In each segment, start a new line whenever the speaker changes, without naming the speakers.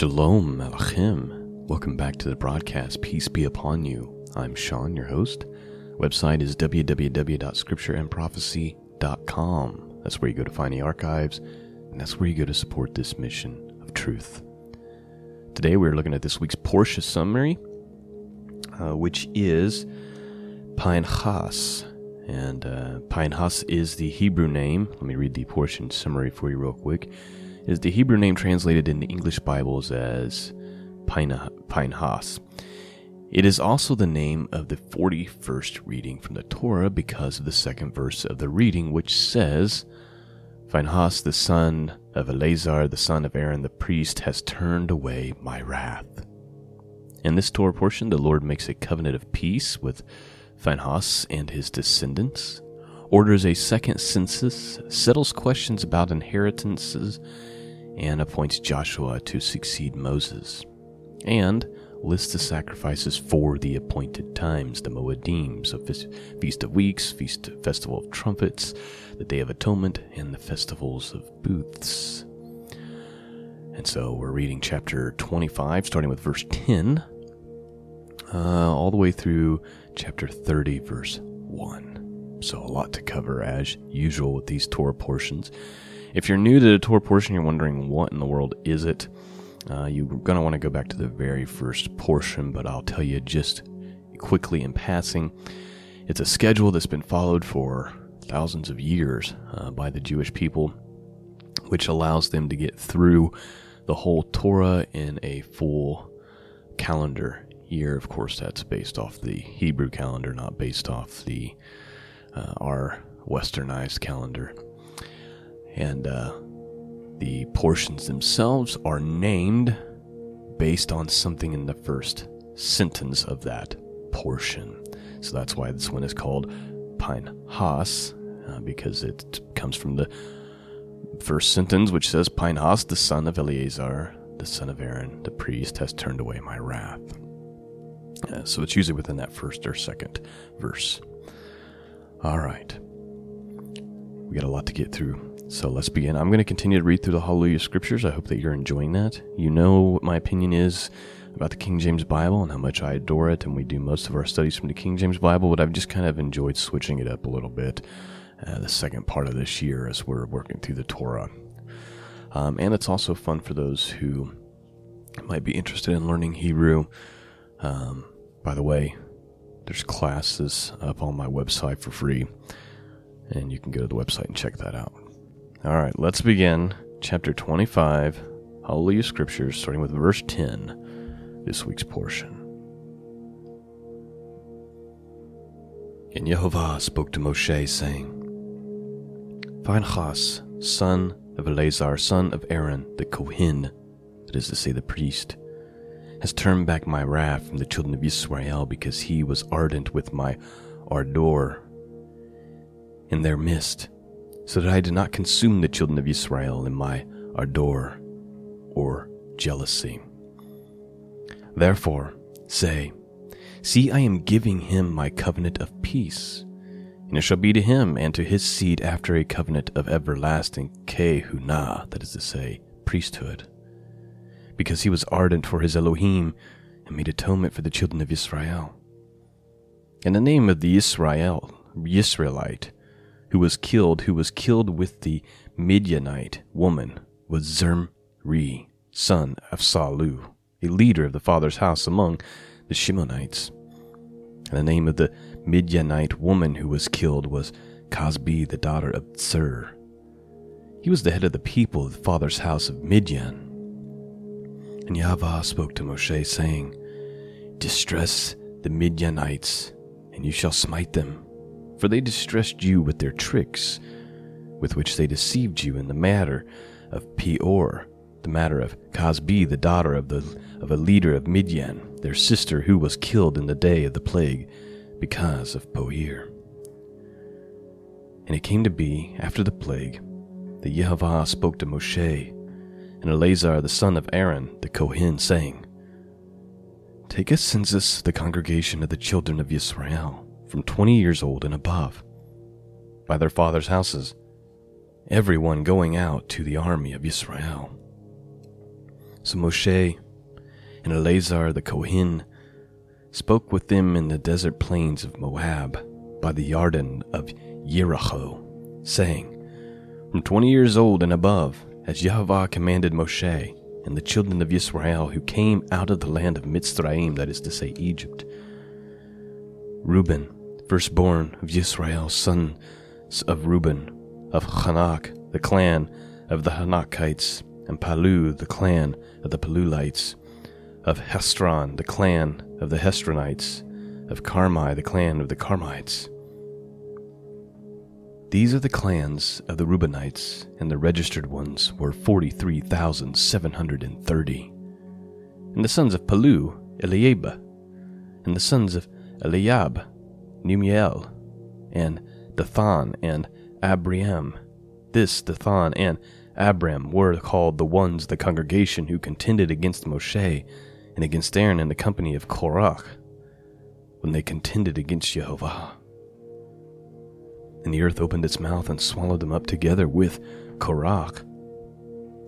Shalom Aleichem. Welcome back to the broadcast. Peace be upon you. I'm Sean, your host. Website is www.scriptureandprophecy.com. That's where you go to find the archives, and that's where you go to support this mission of truth. Today we're looking at this week's Parsha summary, uh, which is Pinchas. And uh, Pinchas is the Hebrew name. Let me read the portion summary for you real quick. Is the Hebrew name translated in the English Bibles as Pinchas? It is also the name of the 41st reading from the Torah because of the second verse of the reading, which says, Phinehas, the son of Eleazar, the son of Aaron the priest, has turned away my wrath. In this Torah portion, the Lord makes a covenant of peace with Phinehas and his descendants, orders a second census, settles questions about inheritances, and appoints Joshua to succeed Moses, and lists the sacrifices for the appointed times, the Moedim, so Feast of Weeks, Feast Festival of Trumpets, the Day of Atonement, and the festivals of booths. And so we're reading chapter 25, starting with verse 10, uh, all the way through chapter 30, verse 1. So, a lot to cover as usual with these Torah portions. If you're new to the Torah portion, you're wondering what in the world is it, uh, you're going to want to go back to the very first portion, but I'll tell you just quickly in passing. It's a schedule that's been followed for thousands of years uh, by the Jewish people, which allows them to get through the whole Torah in a full calendar year. Of course, that's based off the Hebrew calendar, not based off the uh, our westernized calendar. And uh, the portions themselves are named based on something in the first sentence of that portion. So that's why this one is called Pinehas, uh, because it comes from the first sentence, which says, Pinehas, the son of Eleazar, the son of Aaron, the priest, has turned away my wrath. Uh, so it's usually within that first or second verse. All right. We got a lot to get through. So let's begin. I'm going to continue to read through the Hallelujah scriptures. I hope that you're enjoying that. You know what my opinion is about the King James Bible and how much I adore it, and we do most of our studies from the King James Bible, but I've just kind of enjoyed switching it up a little bit uh, the second part of this year as we're working through the Torah. Um, and it's also fun for those who might be interested in learning Hebrew. Um, by the way, there's classes up on my website for free, and you can go to the website and check that out. All right, let's begin chapter 25, Hallelujah Scriptures, starting with verse 10, this week's portion. And Jehovah spoke to Moshe, saying, Phinehas, son of Eleazar, son of Aaron, the Kohen, that is to say, the priest, has turned back my wrath from the children of Israel because he was ardent with my ardor in their midst, so that I did not consume the children of Israel in my ardor or jealousy. Therefore, say, See, I am giving him my covenant of peace, and it shall be to him and to his seed after a covenant of everlasting kehunah, that is to say, priesthood because he was ardent for his Elohim and made atonement for the children of Israel. And the name of the Israel, Israelite, who was killed, who was killed with the Midianite woman, was Zimri, son of Salu, a leader of the father's house among the Shimonites. And the name of the Midianite woman who was killed was Cosbi, the daughter of Tsur. He was the head of the people of the father's house of Midian. And Yahweh spoke to Moshe, saying, Distress the Midianites, and you shall smite them, for they distressed you with their tricks, with which they deceived you in the matter of Peor, the matter of Cosbi, the daughter of, the, of a leader of Midian, their sister who was killed in the day of the plague because of Peor. And it came to be, after the plague, that Yehovah spoke to Moshe and Eleazar the son of Aaron the Kohen, saying, Take a census of the congregation of the children of Israel, from twenty years old and above, by their fathers' houses, every one going out to the army of Israel. So Moshe and Eleazar the Kohen spoke with them in the desert plains of Moab by the Yarden of Yericho, saying, From twenty years old and above, as Yahweh commanded Moshe, and the children of Israel who came out of the land of Mitzrayim, that is to say, Egypt. Reuben, firstborn of Israel, sons of Reuben, of Hanak, the clan of the Hanakites, and Palu, the clan of the Palulites, of Hestron, the clan of the Hestronites, of Carmi, the clan of the Carmites. These are the clans of the Reubenites, and the registered ones were 43,730. And the sons of Palu, Eliab, and the sons of Eliab, Numiel, and Dathan, and Abriam. This Dathan and Abram were called the ones the congregation who contended against Moshe and against Aaron in the company of Korach, when they contended against Jehovah. And the earth opened its mouth and swallowed them up together with Korach.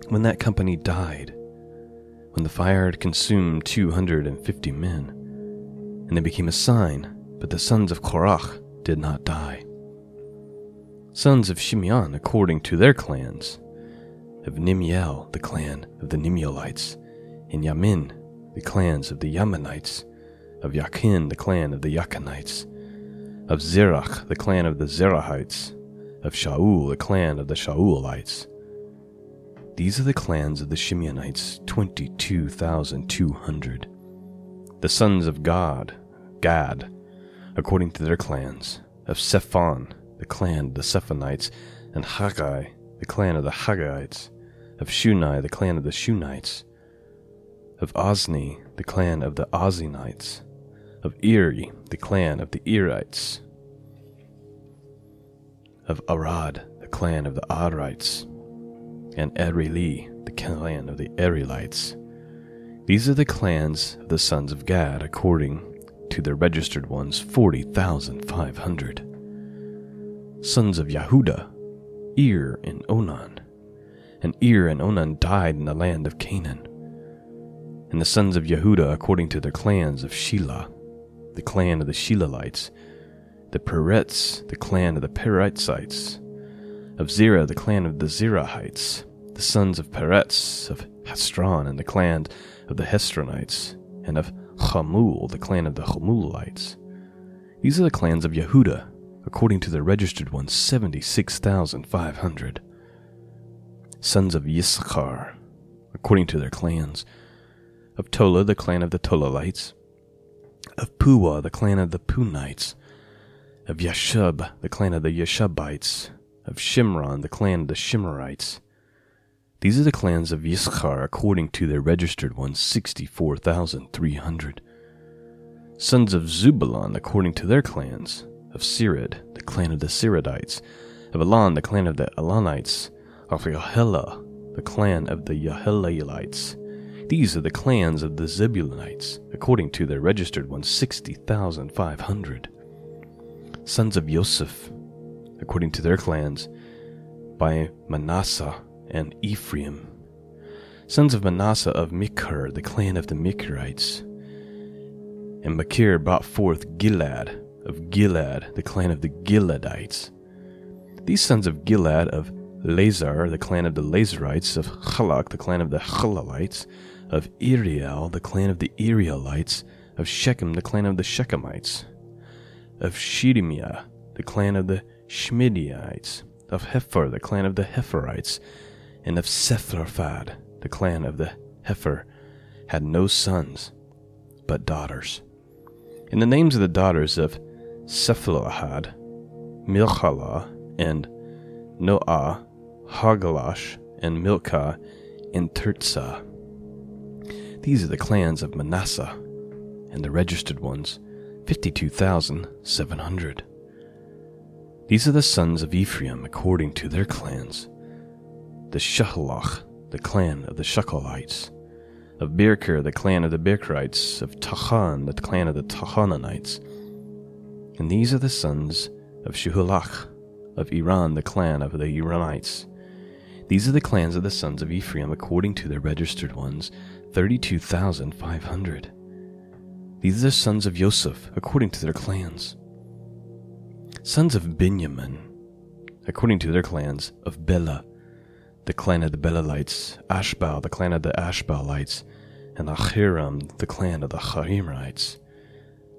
When that company died, when the fire had consumed 250 men, and they became a sign, but the sons of Korach did not die. Sons of Shimeon according to their clans, of Nimiel, the clan of the Nimielites, and Yamin, the clans of the Yamanites, of Yakin, the clan of the Yakinites, of Zerach, the clan of the Zerahites, of Shaul, the clan of the Shaulites. These are the clans of the Shimeonites, 22,200. The sons of God, Gad, according to their clans, of Sephon, the clan of the Sephonites, and Haggai, the clan of the Haggaites, of Shunai, the clan of the Shunites, of Ozni, the clan of the Ozinites, of Eri, the clan of the Erites, of Arad, the clan of the Arites, and Erili, the clan of the Erilites. These are the clans of the sons of Gad, according to their registered ones, 40,500. Sons of Yehuda, Ir and Onan. And Ir and Onan died in the land of Canaan. And the sons of Yehuda, according to their clans of Shelah, the clan of the Shelalites, the Peretz, the clan of the Peretzites, of Zerah, the clan of the Zerahites, the sons of Peretz, of Hestron, and the clan of the Hestronites, and of Hamul, the clan of the Hamulites. These are the clans of Yehuda, according to their registered ones, 76,500. Sons of Yisachar, according to their clans, of Tola, the clan of the Tolalites, of Puah, the clan of the Punites, of Yashub, the clan of the Yashubites, of Shimron, the clan of the Shimerites. These are the clans of Yisachar according to their registered ones, 64,300. Sons of Zebulon according to their clans, of Sirid, the clan of the Siridites, of Elon, the clan of the Elonites, of Yahela, the clan of the Yahelaites, these are the clans of the Zebulunites, according to their registered ones, 60,500. Sons of Joseph, according to their clans, by Manasseh and Ephraim. Sons of Manasseh of Machir, the clan of the Machirites. And Machir brought forth Gilad, of Gilad, the clan of the Giladites. These sons of Gilad of Lazar, the clan of the Lazarites, of Chalak, the clan of the Chalalites, of Iriel, the clan of the Irielites, of Shechem, the clan of the Shechemites, of Shedemiah, the clan of the Shmidiites, of Hepher, the clan of the Hepherites, and of Sepharvad, the clan of the Hepher, had no sons, but daughters. And the names of the daughters of Sephalahad, Milchala, and Noah, Hagalash, and Milcah, and Tirzah. These are the clans of Manasseh, and the registered ones, 52,700. These are the sons of Ephraim according to their clans. The Shahalach, the clan of the Shakalites, of Birkir, the clan of the Birkrites, of Tachan, the clan of the Tachananites. And these are the sons of Shuhalach, of Iran, the clan of the Iranites. These are the clans of the sons of Ephraim according to their registered ones, 32,500. These are the sons of Joseph according to their clans. Sons of Benjamin, according to their clans, of Bela, the clan of the Belalites, Ashbal, the clan of the Ashbalites, and Achiram, the clan of the Charimites,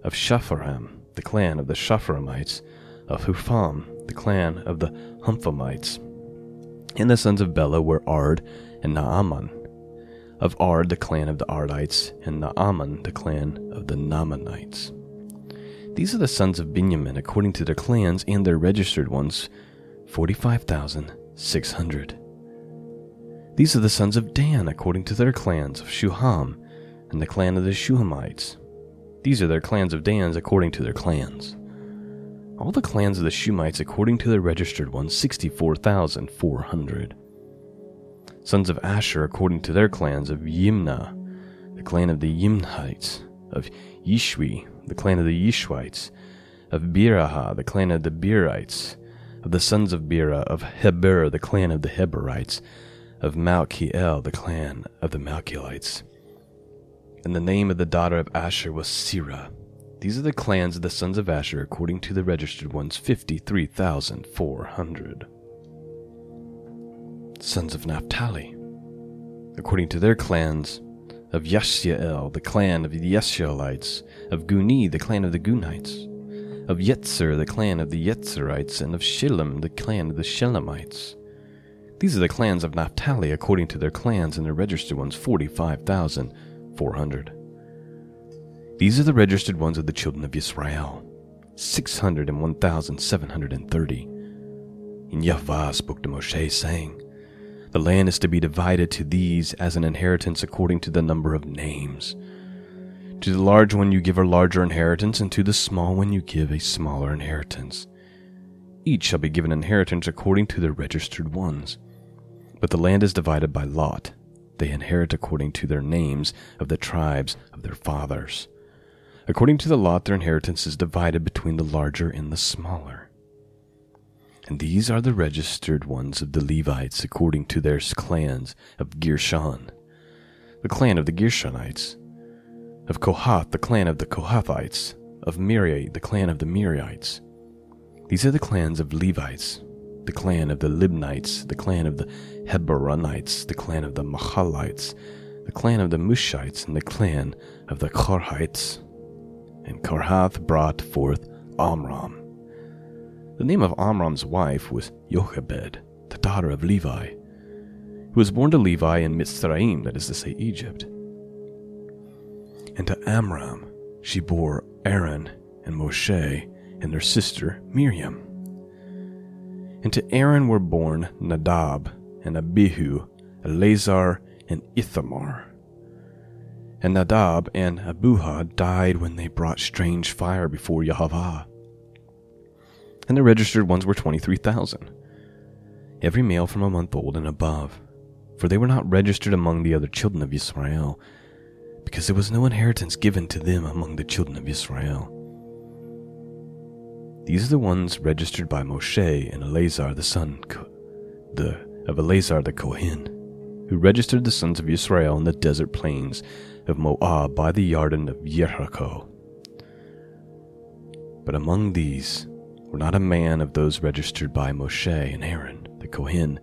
of Shapharam, the clan of the Shapharamites, of Hupham, the clan of the Humphamites. And the sons of Bela were Ard and Naaman. Of Ard, the clan of the Ardites, and Naaman, the clan of the Naamanites. These are the sons of Benjamin according to their clans and their registered ones, 45,600. These are the sons of Dan according to their clans of Shuham and the clan of the Shuhamites. These are their clans of Dans according to their clans. All the clans of the Shumites according to their registered ones, 64,400. Sons of Asher according to their clans of Yimnah, the clan of the Yimnites, of Yishwi, the clan of the Yishwites, of Biraha, the clan of the Birites, of the sons of Bira, of Heber, the clan of the Heberites, of Malchiel, the clan of the Malchielites. And the name of the daughter of Asher was Sirah. These are the clans of the sons of Asher according to the registered ones 53,400. Sons of Naphtali, according to their clans of Yashyael, the clan of the Yashyaelites, of Guni, the clan of the Gunites, of Yetzer, the clan of the Yetzerites, and of Shilem, the clan of the Shelemites. These are the clans of Naphtali according to their clans and their registered ones 45,400. These are the registered ones of the children of Israel 601,730. And Yahweh spoke to Moshe, saying, The land is to be divided to these as an inheritance according to the number of names. To the large one you give a larger inheritance, and to the small one you give a smaller inheritance. Each shall be given inheritance according to their registered ones. But the land is divided by lot. They inherit according to their names of the tribes of their fathers. According to the lot, their inheritance is divided between the larger and the smaller. And these are the registered ones of the Levites according to their clans of Gershon, the clan of the Gershonites, of Kohath, the clan of the Kohathites, of Merari, the clan of the Merarites. These are the clans of Levites, the clan of the Libnites, the clan of the Heberonites, the clan of the Mahalites, the clan of the Mushites, and the clan of the Korhites. And Korhath brought forth Amram. The name of Amram's wife was Jochebed, the daughter of Levi, who was born to Levi in Mitzrayim, that is to say, Egypt. And to Amram she bore Aaron and Moshe and their sister Miriam. And to Aaron were born Nadab and Abihu, Eleazar and Ithamar. And Nadab and Abihu died when they brought strange fire before Yahweh. And the registered ones were 23,000, every male from a month old and above, for they were not registered among the other children of Israel, because there was no inheritance given to them among the children of Israel. These are the ones registered by Moshe and Eleazar the son the, of Eleazar the Kohen, who registered the sons of Israel in the desert plains of Moab by the Yarden of Jericho. But among these were not a man of those registered by Moshe and Aaron the Kohen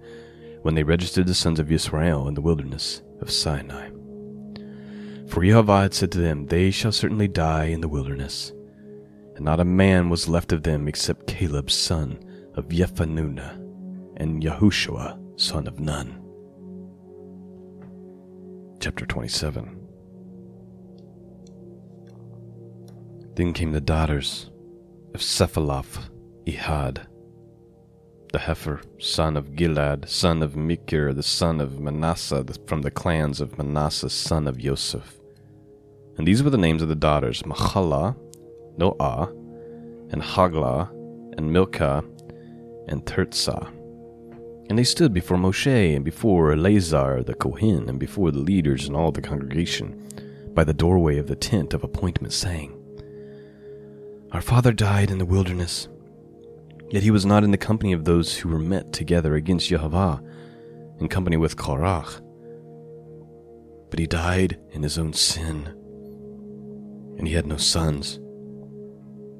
when they registered the sons of Israel in the wilderness of Sinai. For Yahweh had said to them, They shall certainly die in the wilderness and not a man was left of them except Caleb son of Jephunneh and Yahushua son of Nun. Chapter 27 Then came the daughters of Cephaloph Ehad, the heifer, son of Gilad, son of Machir, the son of Manasseh, from the clans of Manasseh, son of Joseph. And these were the names of the daughters Noah, and Hagla, and Milcah, and Tirzah. And they stood before Moshe, and before Eleazar the Kohen, and before the leaders and all the congregation, by the doorway of the tent of appointment, saying, Our father died in the wilderness, yet he was not in the company of those who were met together against Jehovah, in company with Korach. But he died in his own sin, and he had no sons.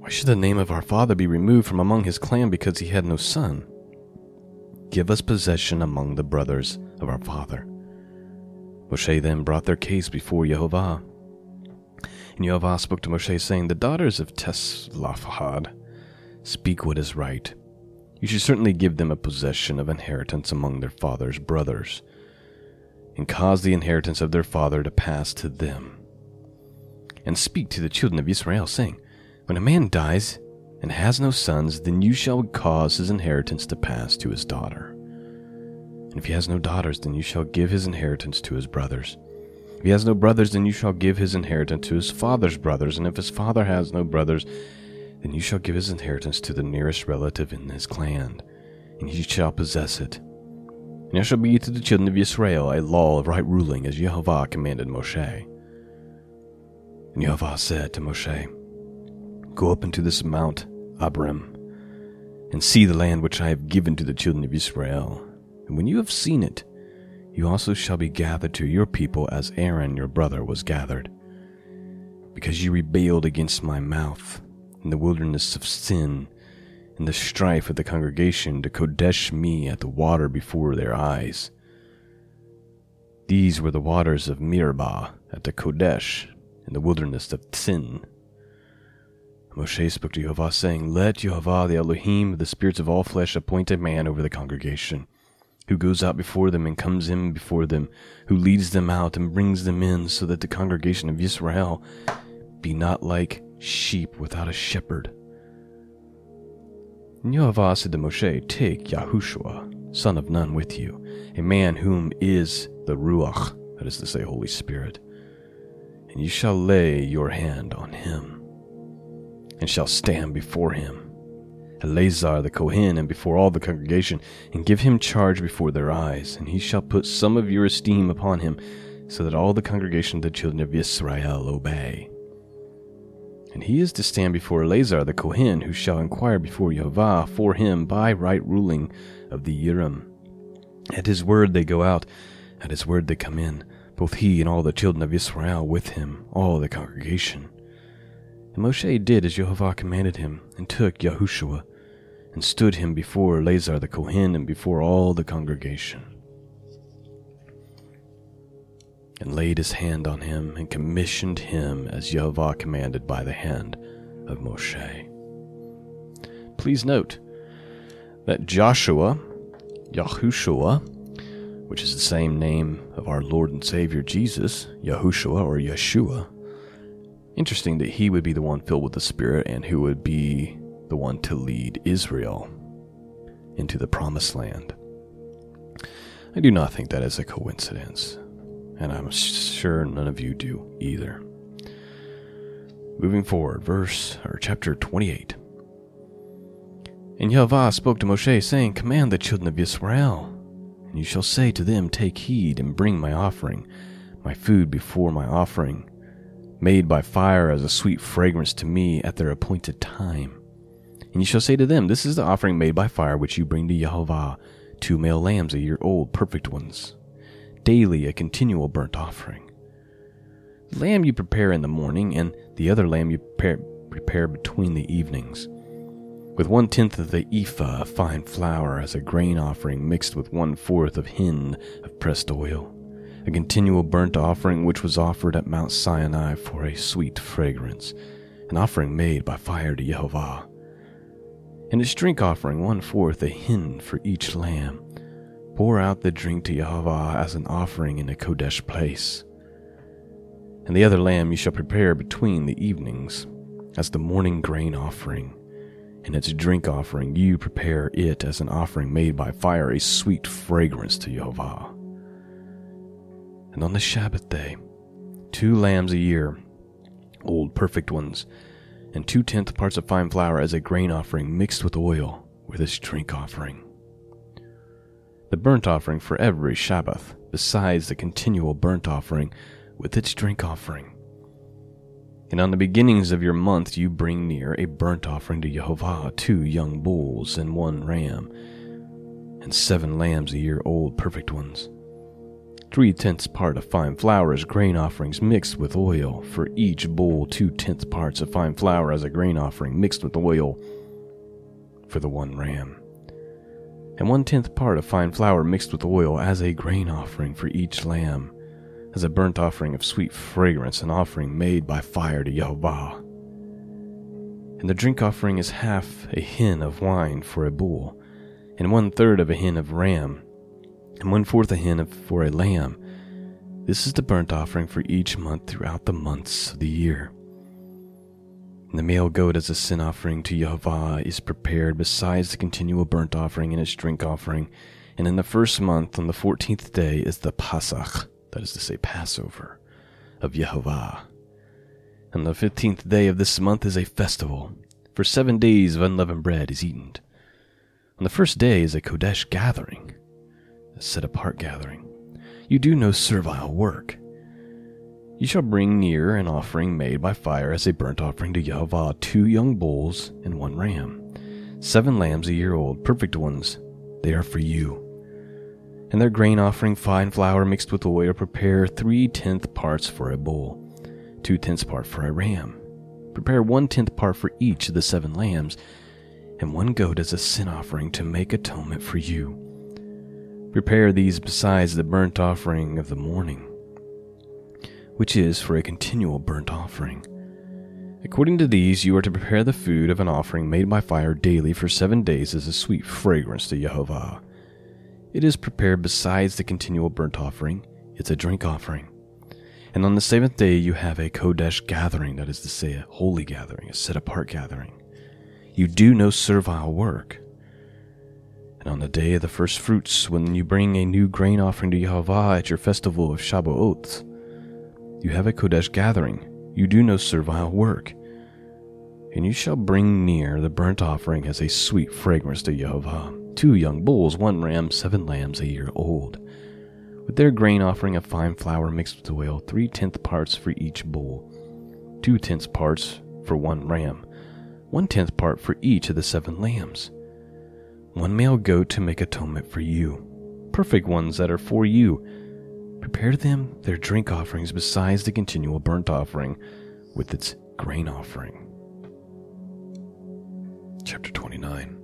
Why should the name of our father be removed from among his clan because he had no son? Give us possession among the brothers of our father. Moshe then brought their case before Yehovah. And Yehovah spoke to Moshe, saying, The daughters of Tselophehad speak what is right. You should certainly give them a possession of inheritance among their father's brothers, and cause the inheritance of their father to pass to them. And speak to the children of Israel, saying, When a man dies and has no sons, then you shall cause his inheritance to pass to his daughter. And if he has no daughters, then you shall give his inheritance to his brothers. If he has no brothers, then you shall give his inheritance to his father's brothers. And if his father has no brothers, then you shall give his inheritance to the nearest relative in his clan, and he shall possess it. And it shall be to the children of Israel a law of right ruling, as Jehovah commanded Moshe. And Jehovah said to Moshe, Go up into this mount, Abarim, and see the land which I have given to the children of Israel and when you have seen it, you also shall be gathered to your people as Aaron your brother was gathered. Because you rebelled against my mouth in the wilderness of sin, in the strife of the congregation to Kodesh me at the water before their eyes. These were the waters of Meribah at the Kodesh in the wilderness of Sin. Moshe spoke to Jehovah, saying, Let Jehovah the Elohim, the spirits of all flesh, appoint a man over the congregation who goes out before them and comes in before them, who leads them out and brings them in, so that the congregation of Israel be not like sheep without a shepherd. And Yehovah said to Moshe, Take Yahushua, son of Nun, with you, a man whom is the Ruach, that is to say, Holy Spirit, and you shall lay your hand on him, and shall stand before him Eleazar the Kohen and before all the congregation, and give him charge before their eyes, and he shall put some of your esteem upon him, so that all the congregation of the children of Israel obey. And he is to stand before Eleazar the Kohen, who shall inquire before Jehovah for him by right ruling of the Urim. At his word they go out, at his word they come in, both he and all the children of Israel with him, all the congregation. And Moshe did as Jehovah commanded him, and took Yahushua, and stood him before Eleazar the Kohen and before all the congregation, and laid his hand on him and commissioned him as Jehovah commanded by the hand of Moshe. Please note that Joshua, Yahushua, which is the same name of our Lord and Savior Jesus, Yahushua or Yeshua, interesting that he would be the one filled with the Spirit and who would be the one to lead Israel into the promised land. I do not think that is a coincidence, and I'm sure none of you do either. Moving forward, verse or chapter 28. And Yahweh spoke to Moshe, saying, Command the children of Israel, and you shall say to them, Take heed and bring my offering, my food before my offering, made by fire as a sweet fragrance to me at their appointed time. And you shall say to them, This is the offering made by fire which you bring to Jehovah, two male lambs a year old, perfect ones, daily a continual burnt offering. The lamb you prepare in the morning, and the other lamb you prepare, prepare between the evenings. With one tenth of the ephah of fine flour as a grain offering mixed with one fourth of hin of pressed oil, a continual burnt offering which was offered at Mount Sinai for a sweet fragrance, an offering made by fire to Jehovah and its drink offering one fourth a hin for each lamb. Pour out the drink to Yahweh as an offering in a Kodesh place. And the other lamb you shall prepare between the evenings, as the morning grain offering. And its drink offering you prepare it as an offering made by fire, a sweet fragrance to Yahweh. And on the Sabbath day, two lambs a year, old perfect ones, and two tenth parts of fine flour as a grain offering mixed with oil with its drink offering. The burnt offering for every Sabbath, besides the continual burnt offering with its drink offering. And on the beginnings of your month you bring near a burnt offering to Jehovah, two young bulls and one ram. and seven lambs a year old, perfect ones. Three tenths part of fine flour as grain offerings mixed with oil. For each bull, two tenths parts of fine flour as a grain offering mixed with oil for the one ram. And one tenth part of fine flour mixed with oil as a grain offering for each lamb, as a burnt offering of sweet fragrance, an offering made by fire to Yahweh. And the drink offering is half a hin of wine for a bull, and one third of a hin of ram, and one fourth a hin for a lamb. This is the burnt offering for each month throughout the months of the year. And the male goat as a sin offering to Yahweh is prepared besides the continual burnt offering and its drink offering. And in the first month, on the fourteenth day, is the Pesach, that is to say, Passover, of Yahweh. And the fifteenth day of this month is a festival. For seven days of unleavened bread is eaten. On the first day is a Kodesh gathering, a set apart gathering. You do no servile work. You shall bring near an offering made by fire as a burnt offering to Yahweh two young bulls and one ram, seven lambs a year old, perfect ones. They are for you. And their grain offering, fine flour mixed with oil, prepare three tenth parts for a bull, two tenths part for a ram. Prepare one tenth part for each of the seven lambs, and one goat as a sin offering to make atonement for you. Prepare these besides the burnt offering of the morning, which is for a continual burnt offering. According to these, you are to prepare the food of an offering made by fire daily for seven days as a sweet fragrance to Jehovah. It is prepared besides the continual burnt offering, it's a drink offering. And on the seventh day, you have a Kodesh gathering, that is to say, a holy gathering, a set apart gathering. You do no servile work. And on the day of the first fruits, when you bring a new grain offering to Yahweh at your festival of Shabuoth, you have a Kodesh gathering. You do no servile work. And you shall bring near the burnt offering as a sweet fragrance to Yahweh two young bulls, one ram, seven lambs a year old with their grain offering of fine flour mixed with oil, three tenth parts for each bull, two tenth parts for one ram, one tenth part for each of the seven lambs, one male goat to make atonement for you, perfect ones that are for you. Prepare them their drink offerings besides the continual burnt offering with its grain offering. Chapter 29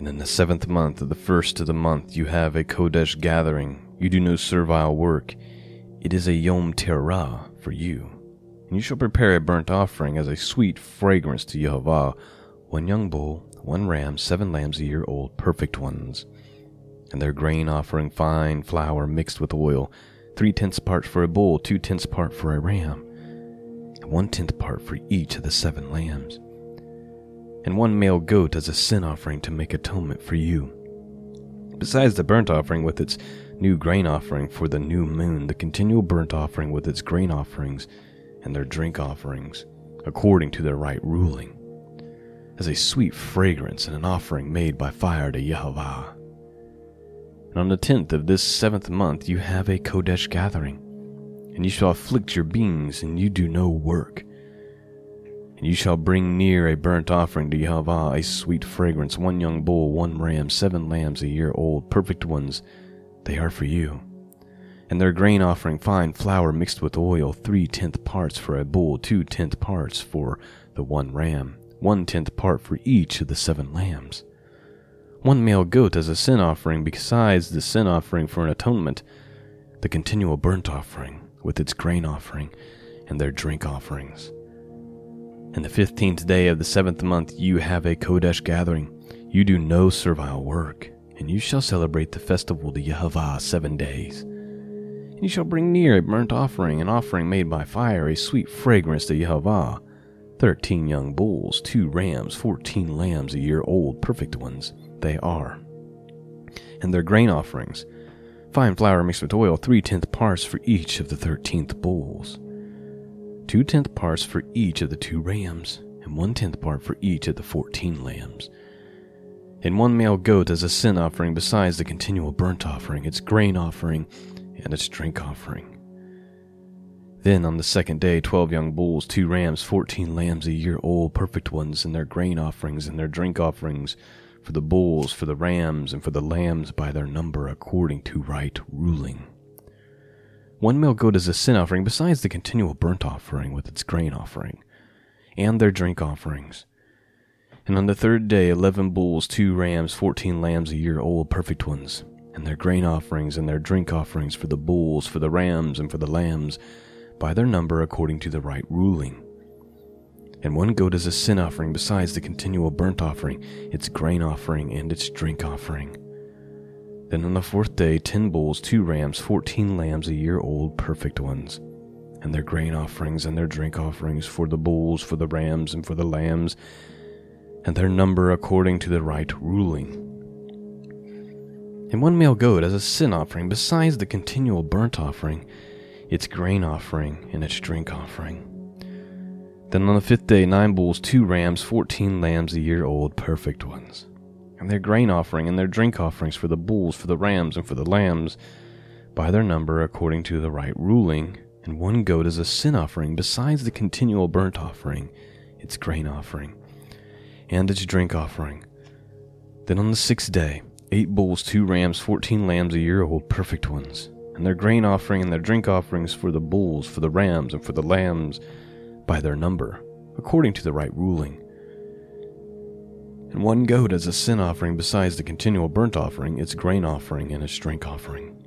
and in the seventh month of the first of the month you have a Kodesh gathering. You do no servile work. It is a Yom Teruah for you. And you shall prepare a burnt offering as a sweet fragrance to Jehovah, one young bull, one ram, seven lambs a year old, perfect ones. And their grain offering fine flour mixed with oil, three tenths part for a bull, two tenths part for a ram, and one tenth part for each of the seven lambs and one male goat as a sin offering to make atonement for you. Besides the burnt offering with its new grain offering for the new moon, the continual burnt offering with its grain offerings and their drink offerings, according to their right ruling, as a sweet fragrance and an offering made by fire to Yahweh. And on the tenth of this seventh month you have a Kodesh gathering, and you shall afflict your beings, and you do no work and you shall bring near a burnt offering to Yahweh, a sweet fragrance, one young bull, one ram, seven lambs a year old, perfect ones. They are for you. And their grain offering, fine flour mixed with oil, three tenth parts for a bull, two tenth parts for the one ram, one tenth part for each of the seven lambs. One male goat as a sin offering, besides the sin offering for an atonement, the continual burnt offering, with its grain offering, and their drink offerings and the fifteenth day of the seventh month you have a Kodesh gathering. You do no servile work, and you shall celebrate the festival to Yehovah seven days. And you shall bring near a burnt offering, an offering made by fire, a sweet fragrance to Yehovah. Thirteen young bulls, two rams, fourteen lambs a year old, perfect ones they are. And their grain offerings, fine flour mixed with oil, three tenth parts for each of the thirteenth bulls two tenth parts for each of the two rams, and one tenth part for each of the fourteen lambs. And one male goat as a sin offering, besides the continual burnt offering, its grain offering, and its drink offering. Then on the second day, twelve young bulls, two rams, fourteen lambs a year old, perfect ones, and their grain offerings and their drink offerings for the bulls, for the rams, and for the lambs by their number according to right ruling. One male goat is a sin offering besides the continual burnt offering with its grain offering, and their drink offerings. And on the third day, eleven bulls, two rams, fourteen lambs a year old, perfect ones, and their grain offerings and their drink offerings for the bulls, for the rams, and for the lambs, by their number according to the right ruling and one goat as a sin offering besides the continual burnt offering, its grain offering, and its drink offering. Then on the fourth day, ten bulls, two rams, fourteen lambs a year old, perfect ones, and their grain offerings and their drink offerings for the bulls, for the rams, and for the lambs, and their number according to the right ruling. And one male goat as a sin offering besides the continual burnt offering, its grain offering, and its drink offering. Then on the fifth day, nine bulls, two rams, fourteen lambs a year old, perfect ones. And their grain offering and their drink offerings for the bulls, for the rams, and for the lambs, by their number according to the right ruling, and one goat as a sin offering, besides the continual burnt offering, its grain offering, and its drink offering. Then on the sixth day, eight bulls, two rams, fourteen lambs a year old, perfect ones, and their grain offering and their drink offerings for the bulls, for the rams, and for the lambs, by their number, according to the right ruling. And one goat as a sin offering besides the continual burnt offering, its grain offering, and its drink offering.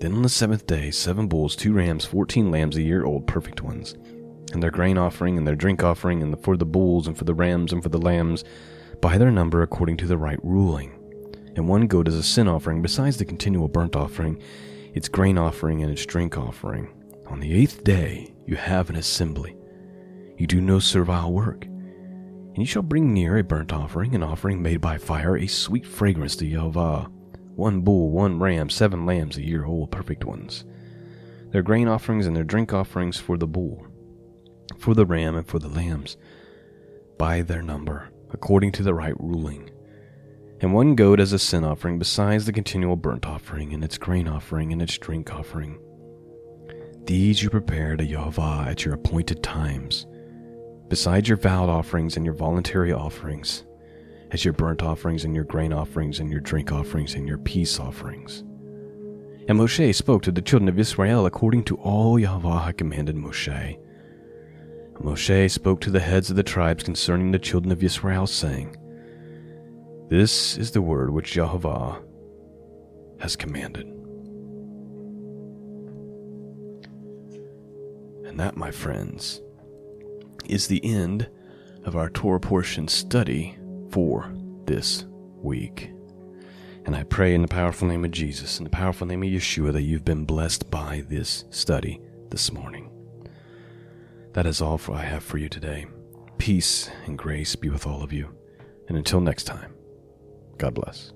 Then on the seventh day, seven bulls, two rams, fourteen lambs a year old, perfect ones, and their grain offering, and their drink offering, and for the bulls, and for the rams, and for the lambs, by their number according to the right ruling. And one goat as a sin offering besides the continual burnt offering, its grain offering, and its drink offering. On the eighth day, you have an assembly you do no servile work. And you shall bring near a burnt offering, an offering made by fire, a sweet fragrance to Yahweh. One bull, one ram, seven lambs a year old, perfect ones. Their grain offerings and their drink offerings for the bull, for the ram, and for the lambs, by their number, according to the right ruling. And one goat as a sin offering, besides the continual burnt offering, and its grain offering, and its drink offering. These you prepare to Yahweh at your appointed times besides your vowed offerings and your voluntary offerings, as your burnt offerings and your grain offerings and your drink offerings and your peace offerings. And Moshe spoke to the children of Israel according to all Yahweh had commanded Moshe. And Moshe spoke to the heads of the tribes concerning the children of Israel, saying, This is the word which Yahweh has commanded. And that, my friends, is the end of our Torah portion study for this week. And I pray in the powerful name of Jesus, in the powerful name of Yeshua, that you've been blessed by this study this morning. That is all for I have for you today. Peace and grace be with all of you. And until next time, God bless.